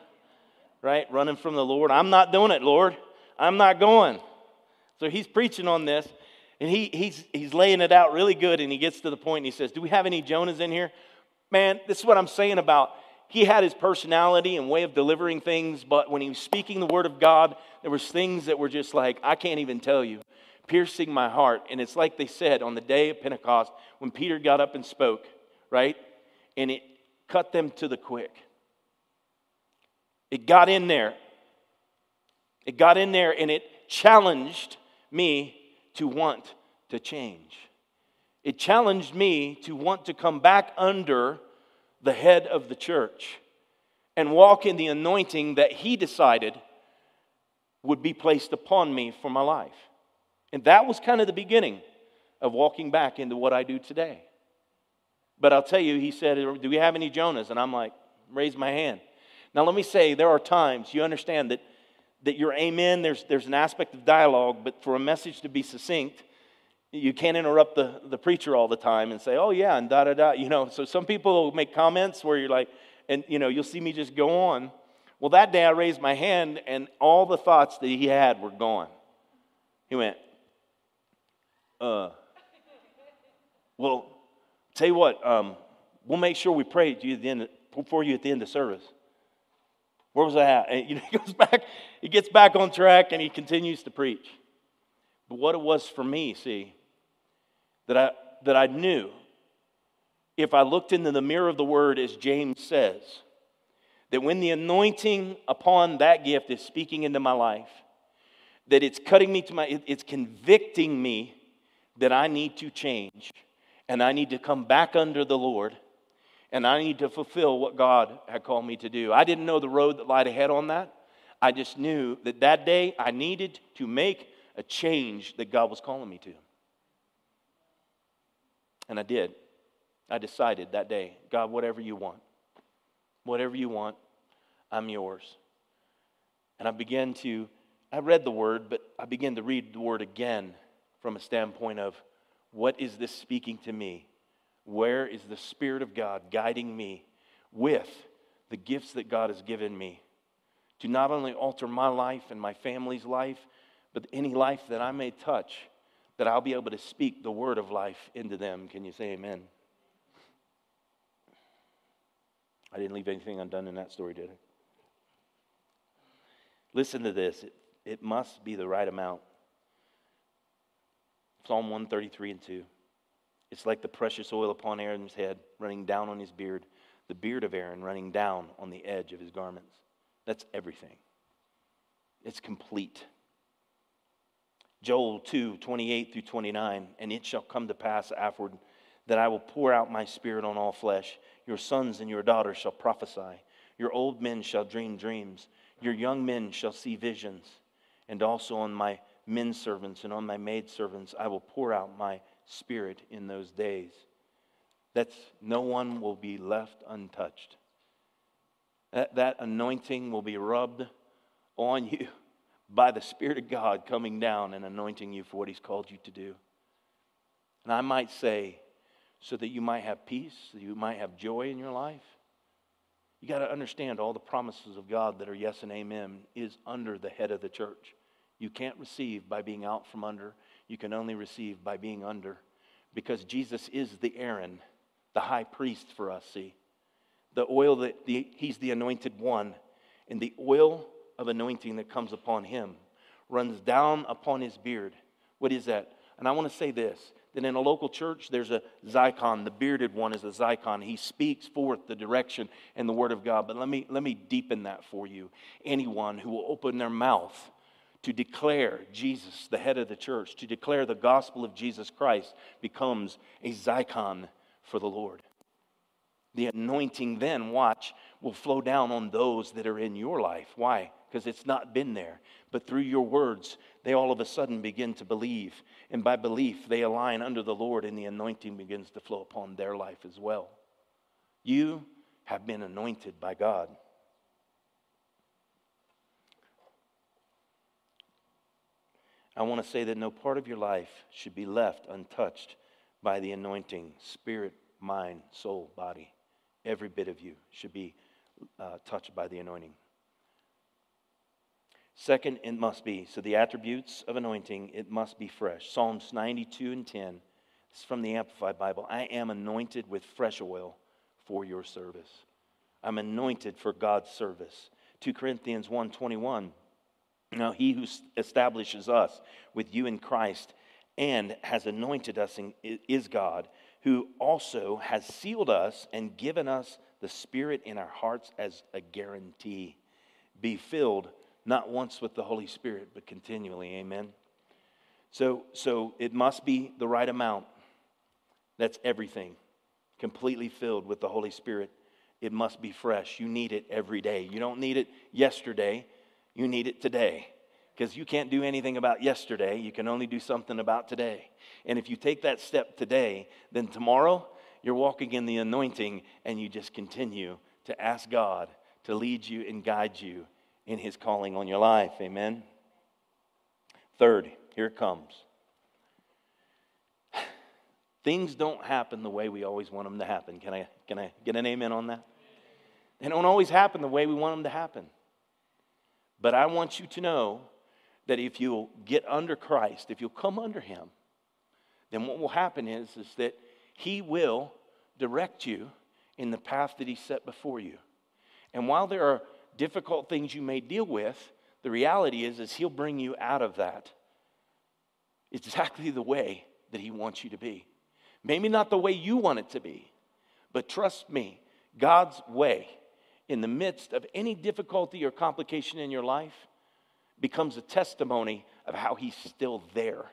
Right? Running from the Lord. I'm not doing it, Lord. I'm not going. So he's preaching on this, and he, he's, he's laying it out really good, and he gets to the point, and he says, Do we have any Jonahs in here? Man, this is what I'm saying about he had his personality and way of delivering things, but when he was speaking the word of God, there was things that were just like, I can't even tell you, piercing my heart. And it's like they said on the day of Pentecost when Peter got up and spoke right? And it cut them to the quick. It got in there. It got in there and it challenged me to want to change. It challenged me to want to come back under the head of the church and walk in the anointing that he decided would be placed upon me for my life. And that was kind of the beginning of walking back into what I do today. But I'll tell you, he said, Do we have any Jonahs? And I'm like, Raise my hand. Now, let me say, there are times you understand that, that your amen, there's, there's an aspect of dialogue, but for a message to be succinct, you can't interrupt the, the preacher all the time and say, oh, yeah, and da da da. You know, so some people will make comments where you're like, and you know, you'll see me just go on. Well, that day I raised my hand, and all the thoughts that he had were gone. He went, uh, well, Tell you what, um, we'll make sure we pray to you at the end, for you at the end of service. Where was I at? And, you know, (laughs) he goes back, he gets back on track and he continues to preach. But what it was for me, see, that I, that I knew if I looked into the mirror of the word, as James says, that when the anointing upon that gift is speaking into my life, that it's cutting me to my, it's convicting me that I need to change and I need to come back under the Lord and I need to fulfill what God had called me to do. I didn't know the road that lied ahead on that. I just knew that that day I needed to make a change that God was calling me to. And I did. I decided that day, God, whatever you want, whatever you want, I'm yours. And I began to, I read the word, but I began to read the word again from a standpoint of what is this speaking to me? Where is the Spirit of God guiding me with the gifts that God has given me to not only alter my life and my family's life, but any life that I may touch, that I'll be able to speak the word of life into them? Can you say amen? I didn't leave anything undone in that story, did I? Listen to this. It, it must be the right amount. Psalm 133 and 2. It's like the precious oil upon Aaron's head running down on his beard, the beard of Aaron running down on the edge of his garments. That's everything. It's complete. Joel 2 28 through 29. And it shall come to pass afterward that I will pour out my spirit on all flesh. Your sons and your daughters shall prophesy. Your old men shall dream dreams. Your young men shall see visions. And also on my men servants and on my maid servants I will pour out my spirit in those days. That's no one will be left untouched. That, that anointing will be rubbed on you (laughs) by the Spirit of God coming down and anointing you for what He's called you to do. And I might say, so that you might have peace, that you might have joy in your life. You got to understand all the promises of God that are yes and amen is under the head of the church. You can't receive by being out from under. You can only receive by being under because Jesus is the Aaron, the high priest for us, see. The oil that the, he's the anointed one, and the oil of anointing that comes upon him runs down upon his beard. What is that? And I want to say this that in a local church, there's a zikon. The bearded one is a zikon. He speaks forth the direction and the word of God. But let me, let me deepen that for you. Anyone who will open their mouth to declare Jesus, the head of the church, to declare the gospel of Jesus Christ, becomes a zikon for the Lord. The anointing then, watch, will flow down on those that are in your life. Why? Because it's not been there. But through your words, they all of a sudden begin to believe. And by belief, they align under the Lord, and the anointing begins to flow upon their life as well. You have been anointed by God. I want to say that no part of your life should be left untouched by the anointing spirit, mind, soul, body. Every bit of you should be uh, touched by the anointing. Second, it must be. So, the attributes of anointing, it must be fresh. Psalms 92 and 10. This is from the Amplified Bible. I am anointed with fresh oil for your service. I'm anointed for God's service. 2 Corinthians 1:21. Now he who establishes us with you in Christ and has anointed us in, is God, who also has sealed us and given us the Spirit in our hearts as a guarantee. Be filled not once with the Holy Spirit, but continually. Amen. So, so it must be the right amount. That's everything. Completely filled with the Holy Spirit. It must be fresh. You need it every day. You don't need it yesterday, you need it today. Because you can't do anything about yesterday, you can only do something about today. And if you take that step today, then tomorrow you're walking in the anointing and you just continue to ask God to lead you and guide you in his calling on your life. Amen. Third, here it comes. (sighs) Things don't happen the way we always want them to happen. Can I, can I get an amen on that? They don't always happen the way we want them to happen. But I want you to know that if you'll get under Christ, if you'll come under Him, then what will happen is, is that He will direct you in the path that He set before you. And while there are difficult things you may deal with, the reality is, is He'll bring you out of that exactly the way that He wants you to be. Maybe not the way you want it to be, but trust me, God's way in the midst of any difficulty or complication in your life becomes a testimony of how He's still there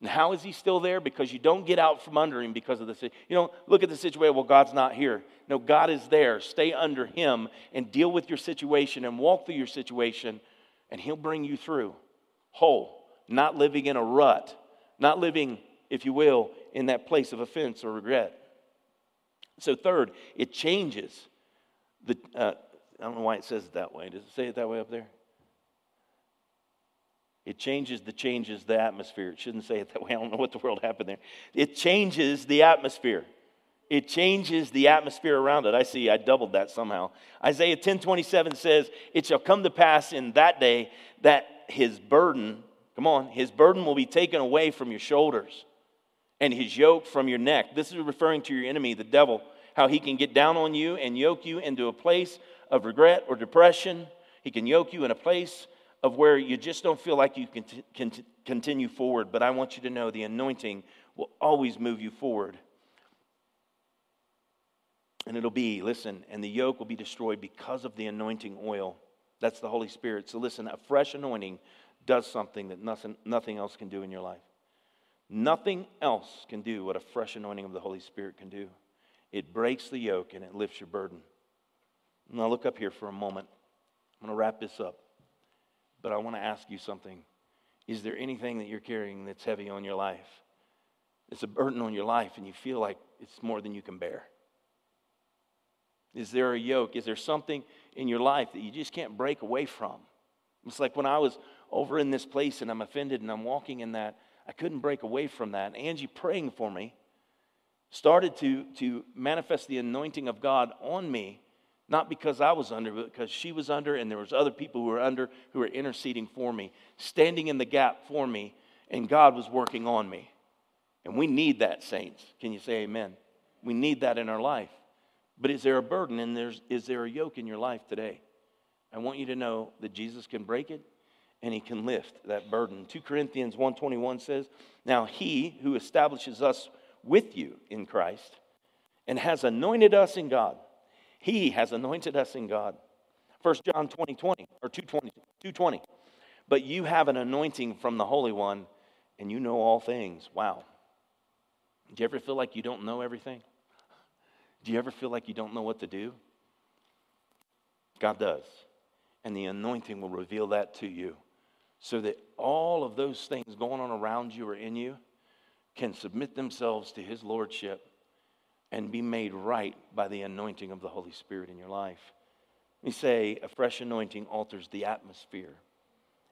and how is he still there? Because you don't get out from under him because of the you don't look at the situation, well, God's not here. No, God is there. Stay under him and deal with your situation and walk through your situation, and he'll bring you through whole, not living in a rut, not living, if you will, in that place of offense or regret. So, third, it changes the. Uh, I don't know why it says it that way. Does it say it that way up there? It changes the changes the atmosphere. It shouldn't say it that way. I don't know what the world happened there. It changes the atmosphere. It changes the atmosphere around it. I see I doubled that somehow. Isaiah 10:27 says, "It shall come to pass in that day that his burden, come on, his burden will be taken away from your shoulders and his yoke from your neck." This is referring to your enemy, the devil, how he can get down on you and yoke you into a place of regret or depression. He can yoke you in a place of where you just don't feel like you can continue forward. But I want you to know the anointing will always move you forward. And it'll be, listen, and the yoke will be destroyed because of the anointing oil. That's the Holy Spirit. So listen, a fresh anointing does something that nothing, nothing else can do in your life. Nothing else can do what a fresh anointing of the Holy Spirit can do. It breaks the yoke and it lifts your burden. Now, look up here for a moment. I'm going to wrap this up. But I want to ask you something. Is there anything that you're carrying that's heavy on your life? It's a burden on your life, and you feel like it's more than you can bear. Is there a yoke? Is there something in your life that you just can't break away from? It's like when I was over in this place and I'm offended and I'm walking in that, I couldn't break away from that. Angie praying for me started to, to manifest the anointing of God on me, not because I was under, but because she was under and there was other people who were under who were interceding for me, standing in the gap for me, and God was working on me. And we need that, saints. Can you say amen? We need that in our life. But is there a burden and there's, is there a yoke in your life today? I want you to know that Jesus can break it and he can lift that burden. 2 Corinthians 1:21 says, "Now he who establishes us with you in Christ and has anointed us in God, he has anointed us in God." 1 John 20, 20, or 220, 220. But you have an anointing from the Holy One, and you know all things. Wow. Do you ever feel like you don't know everything? Do you ever feel like you don't know what to do? God does. And the anointing will reveal that to you so that all of those things going on around you or in you can submit themselves to His Lordship and be made right by the anointing of the Holy Spirit in your life. Let me say a fresh anointing alters the atmosphere.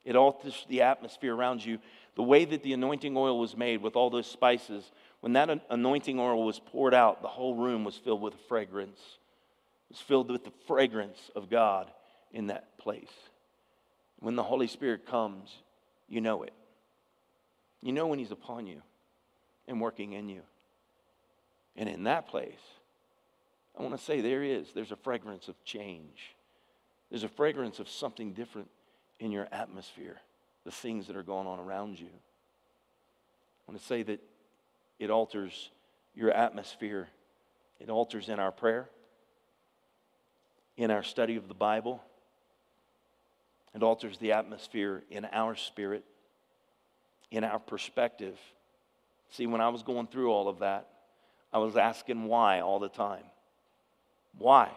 It alters the atmosphere around you. The way that the anointing oil was made with all those spices, when that anointing oil was poured out, the whole room was filled with a fragrance. It was filled with the fragrance of God in that place. When the Holy Spirit comes, you know it. You know when He's upon you and working in you. And in that place, I want to say there is, there's a fragrance of change. There's a fragrance of something different in your atmosphere, the things that are going on around you. I want to say that it alters your atmosphere, it alters in our prayer, in our study of the Bible, it alters the atmosphere in our spirit, in our perspective. See, when I was going through all of that, I was asking why all the time. Why?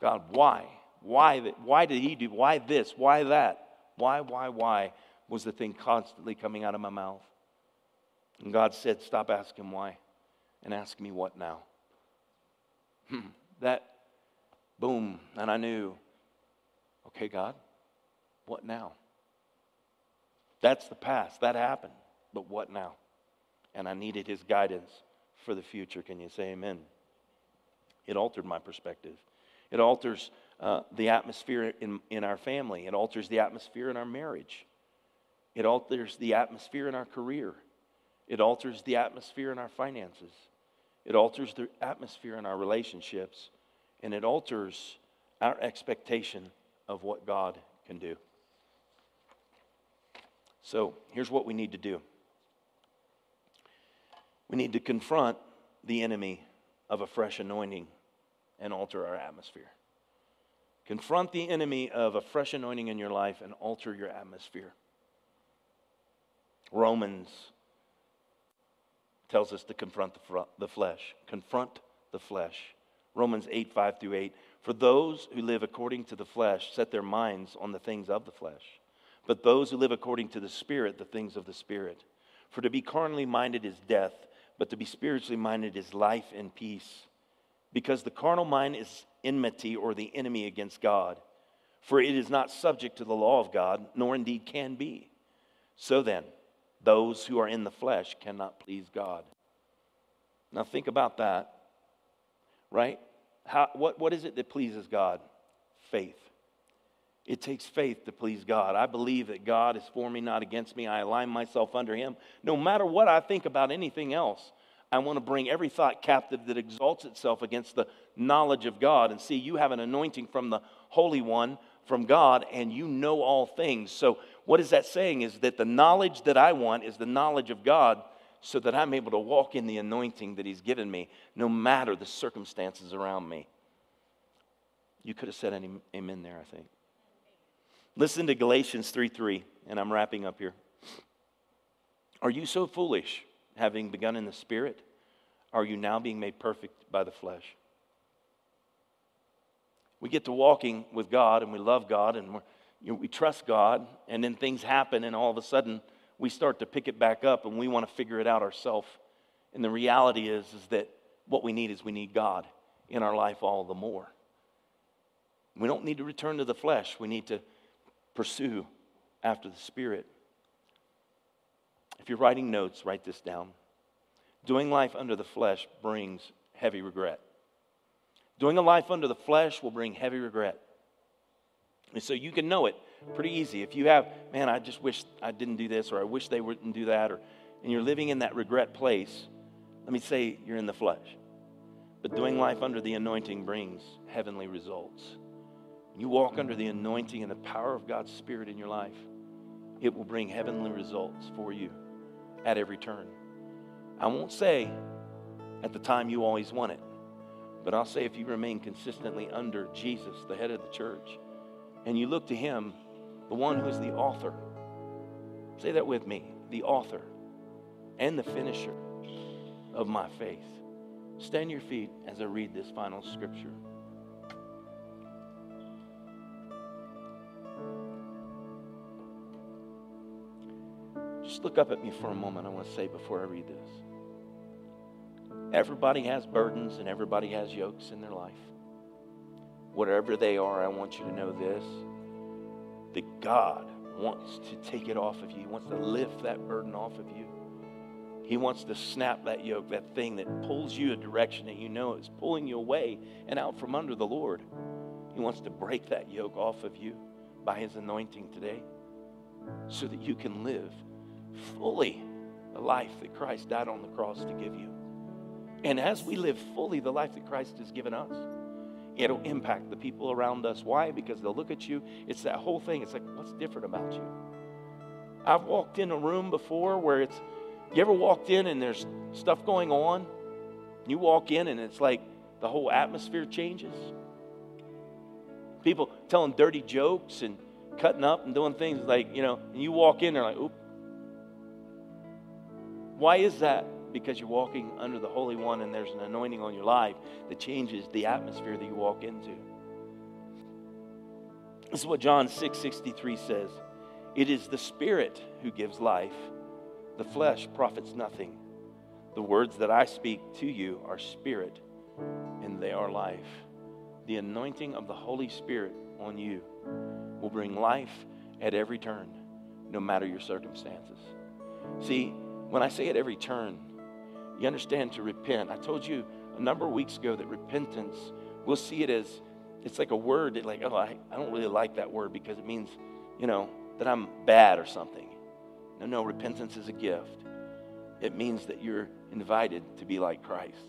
God, why? Why, why did he do? Why this? Why that? Why, why, why was the thing constantly coming out of my mouth? And God said, Stop asking why and ask me what now. Hmm. that, boom, and I knew, okay, God, what now? That's the past. That happened. But what now? And I needed his guidance for the future. Can you say amen? It altered my perspective. It alters uh, the atmosphere in, in our family. It alters the atmosphere in our marriage. It alters the atmosphere in our career. It alters the atmosphere in our finances. It alters the atmosphere in our relationships. And it alters our expectation of what God can do. So here's what we need to do we need to confront the enemy of a fresh anointing and alter our atmosphere. Confront the enemy of a fresh anointing in your life and alter your atmosphere. Romans tells us to confront the, the flesh. Confront the flesh. Romans 8, 5 through 8. For those who live according to the flesh set their minds on the things of the flesh but those who live according to the Spirit, the things of the Spirit. For to be carnally minded is death, but to be spiritually minded is life and peace. Because the carnal mind is enmity or the enemy against God, for it is not subject to the law of God, nor indeed can be. So then, those who are in the flesh cannot please God. Now, think about that, right? How, what, what is it that pleases God? Faith. It takes faith to please God. I believe that God is for me, not against me. I align myself under Him. No matter what I think about anything else, I want to bring every thought captive that exalts itself against the knowledge of God. And see, you have an anointing from the Holy One, from God, and you know all things. So, what is that saying? Is that the knowledge that I want is the knowledge of God so that I'm able to walk in the anointing that He's given me, no matter the circumstances around me. You could have said amen there, I think. Listen to Galatians 3 3, and I'm wrapping up here. Are you so foolish, having begun in the Spirit? Are you now being made perfect by the flesh? We get to walking with God and we love God and you know, we trust God, and then things happen, and all of a sudden we start to pick it back up and we want to figure it out ourselves. And the reality is, is that what we need is we need God in our life all the more. We don't need to return to the flesh, we need to pursue after the Spirit. If you're writing notes, write this down. Doing life under the flesh brings heavy regret. Doing a life under the flesh will bring heavy regret. And so you can know it pretty easy. If you have, man, I just wish I didn't do this, or I wish they wouldn't do that, or and you're living in that regret place, let me say you're in the flesh. But doing life under the anointing brings heavenly results. You walk under the anointing and the power of God's Spirit in your life, it will bring heavenly results for you at every turn. I won't say at the time you always want it, but I'll say if you remain consistently under Jesus, the head of the church, and you look to Him, the one who is the author, say that with me, the author and the finisher of my faith. Stand your feet as I read this final scripture. Just look up at me for a moment. I want to say before I read this. Everybody has burdens and everybody has yokes in their life. Whatever they are, I want you to know this that God wants to take it off of you, He wants to lift that burden off of you. He wants to snap that yoke, that thing that pulls you a direction that you know is pulling you away and out from under the Lord. He wants to break that yoke off of you by His anointing today so that you can live fully the life that Christ died on the cross to give you. And as we live fully the life that Christ has given us, it'll impact the people around us. Why? Because they'll look at you. It's that whole thing. It's like, what's different about you? I've walked in a room before where it's, you ever walked in and there's stuff going on? You walk in and it's like the whole atmosphere changes. People telling dirty jokes and cutting up and doing things like, you know, and you walk in, they're like, oop. Why is that? Because you're walking under the Holy One and there's an anointing on your life that changes the atmosphere that you walk into. This is what John 6 63 says. It is the Spirit who gives life the flesh profits nothing. The words that I speak to you are spirit and they are life. The anointing of the Holy Spirit on you will bring life at every turn, no matter your circumstances. See, when I say at every turn, you understand to repent. I told you a number of weeks ago that repentance, we'll see it as it's like a word that, like, oh, I, I don't really like that word because it means, you know, that I'm bad or something. No, no, repentance is a gift. It means that you're invited to be like Christ.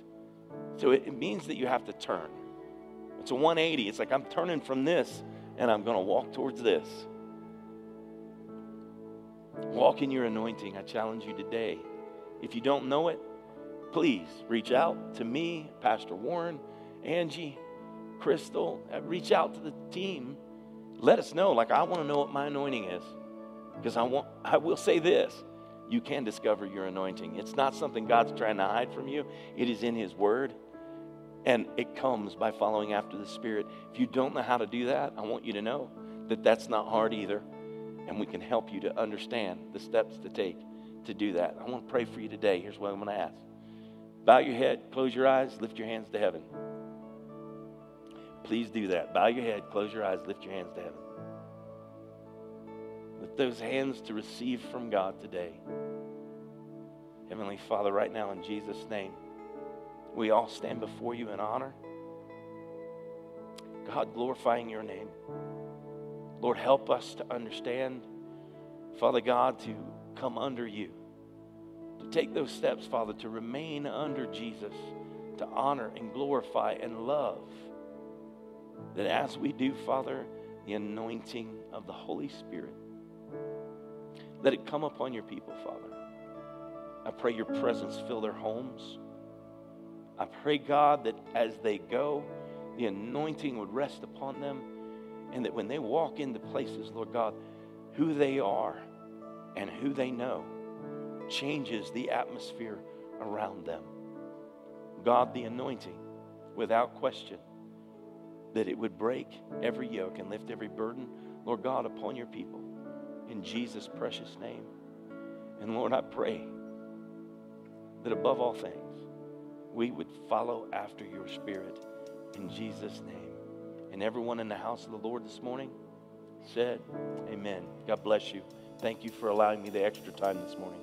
So it, it means that you have to turn. It's a 180. It's like I'm turning from this and I'm going to walk towards this. Walk in your anointing. I challenge you today. If you don't know it, please reach out to me, Pastor Warren, Angie, Crystal. Uh, reach out to the team. Let us know. Like, I want to know what my anointing is. Because I want I will say this. You can discover your anointing. It's not something God's trying to hide from you. It is in his word. And it comes by following after the Spirit. If you don't know how to do that, I want you to know that that's not hard either. And we can help you to understand the steps to take to do that. I want to pray for you today. Here's what I'm going to ask Bow your head, close your eyes, lift your hands to heaven. Please do that. Bow your head, close your eyes, lift your hands to heaven Lift those hands to receive from God today. Heavenly Father, right now in Jesus' name, we all stand before you in honor. God, glorifying your name. Lord, help us to understand, Father God, to come under you, to take those steps, Father, to remain under Jesus, to honor and glorify and love. That as we do, Father, the anointing of the Holy Spirit let it come upon your people, Father. I pray your presence fill their homes. I pray, God, that as they go, the anointing would rest upon them, and that when they walk into places, Lord God, who they are and who they know changes the atmosphere around them. God, the anointing, without question, that it would break every yoke and lift every burden, Lord God, upon your people in Jesus' precious name. And Lord, I pray that above all things, we would follow after your spirit in Jesus' name. And everyone in the house of the Lord this morning said, Amen. God bless you. Thank you for allowing me the extra time this morning.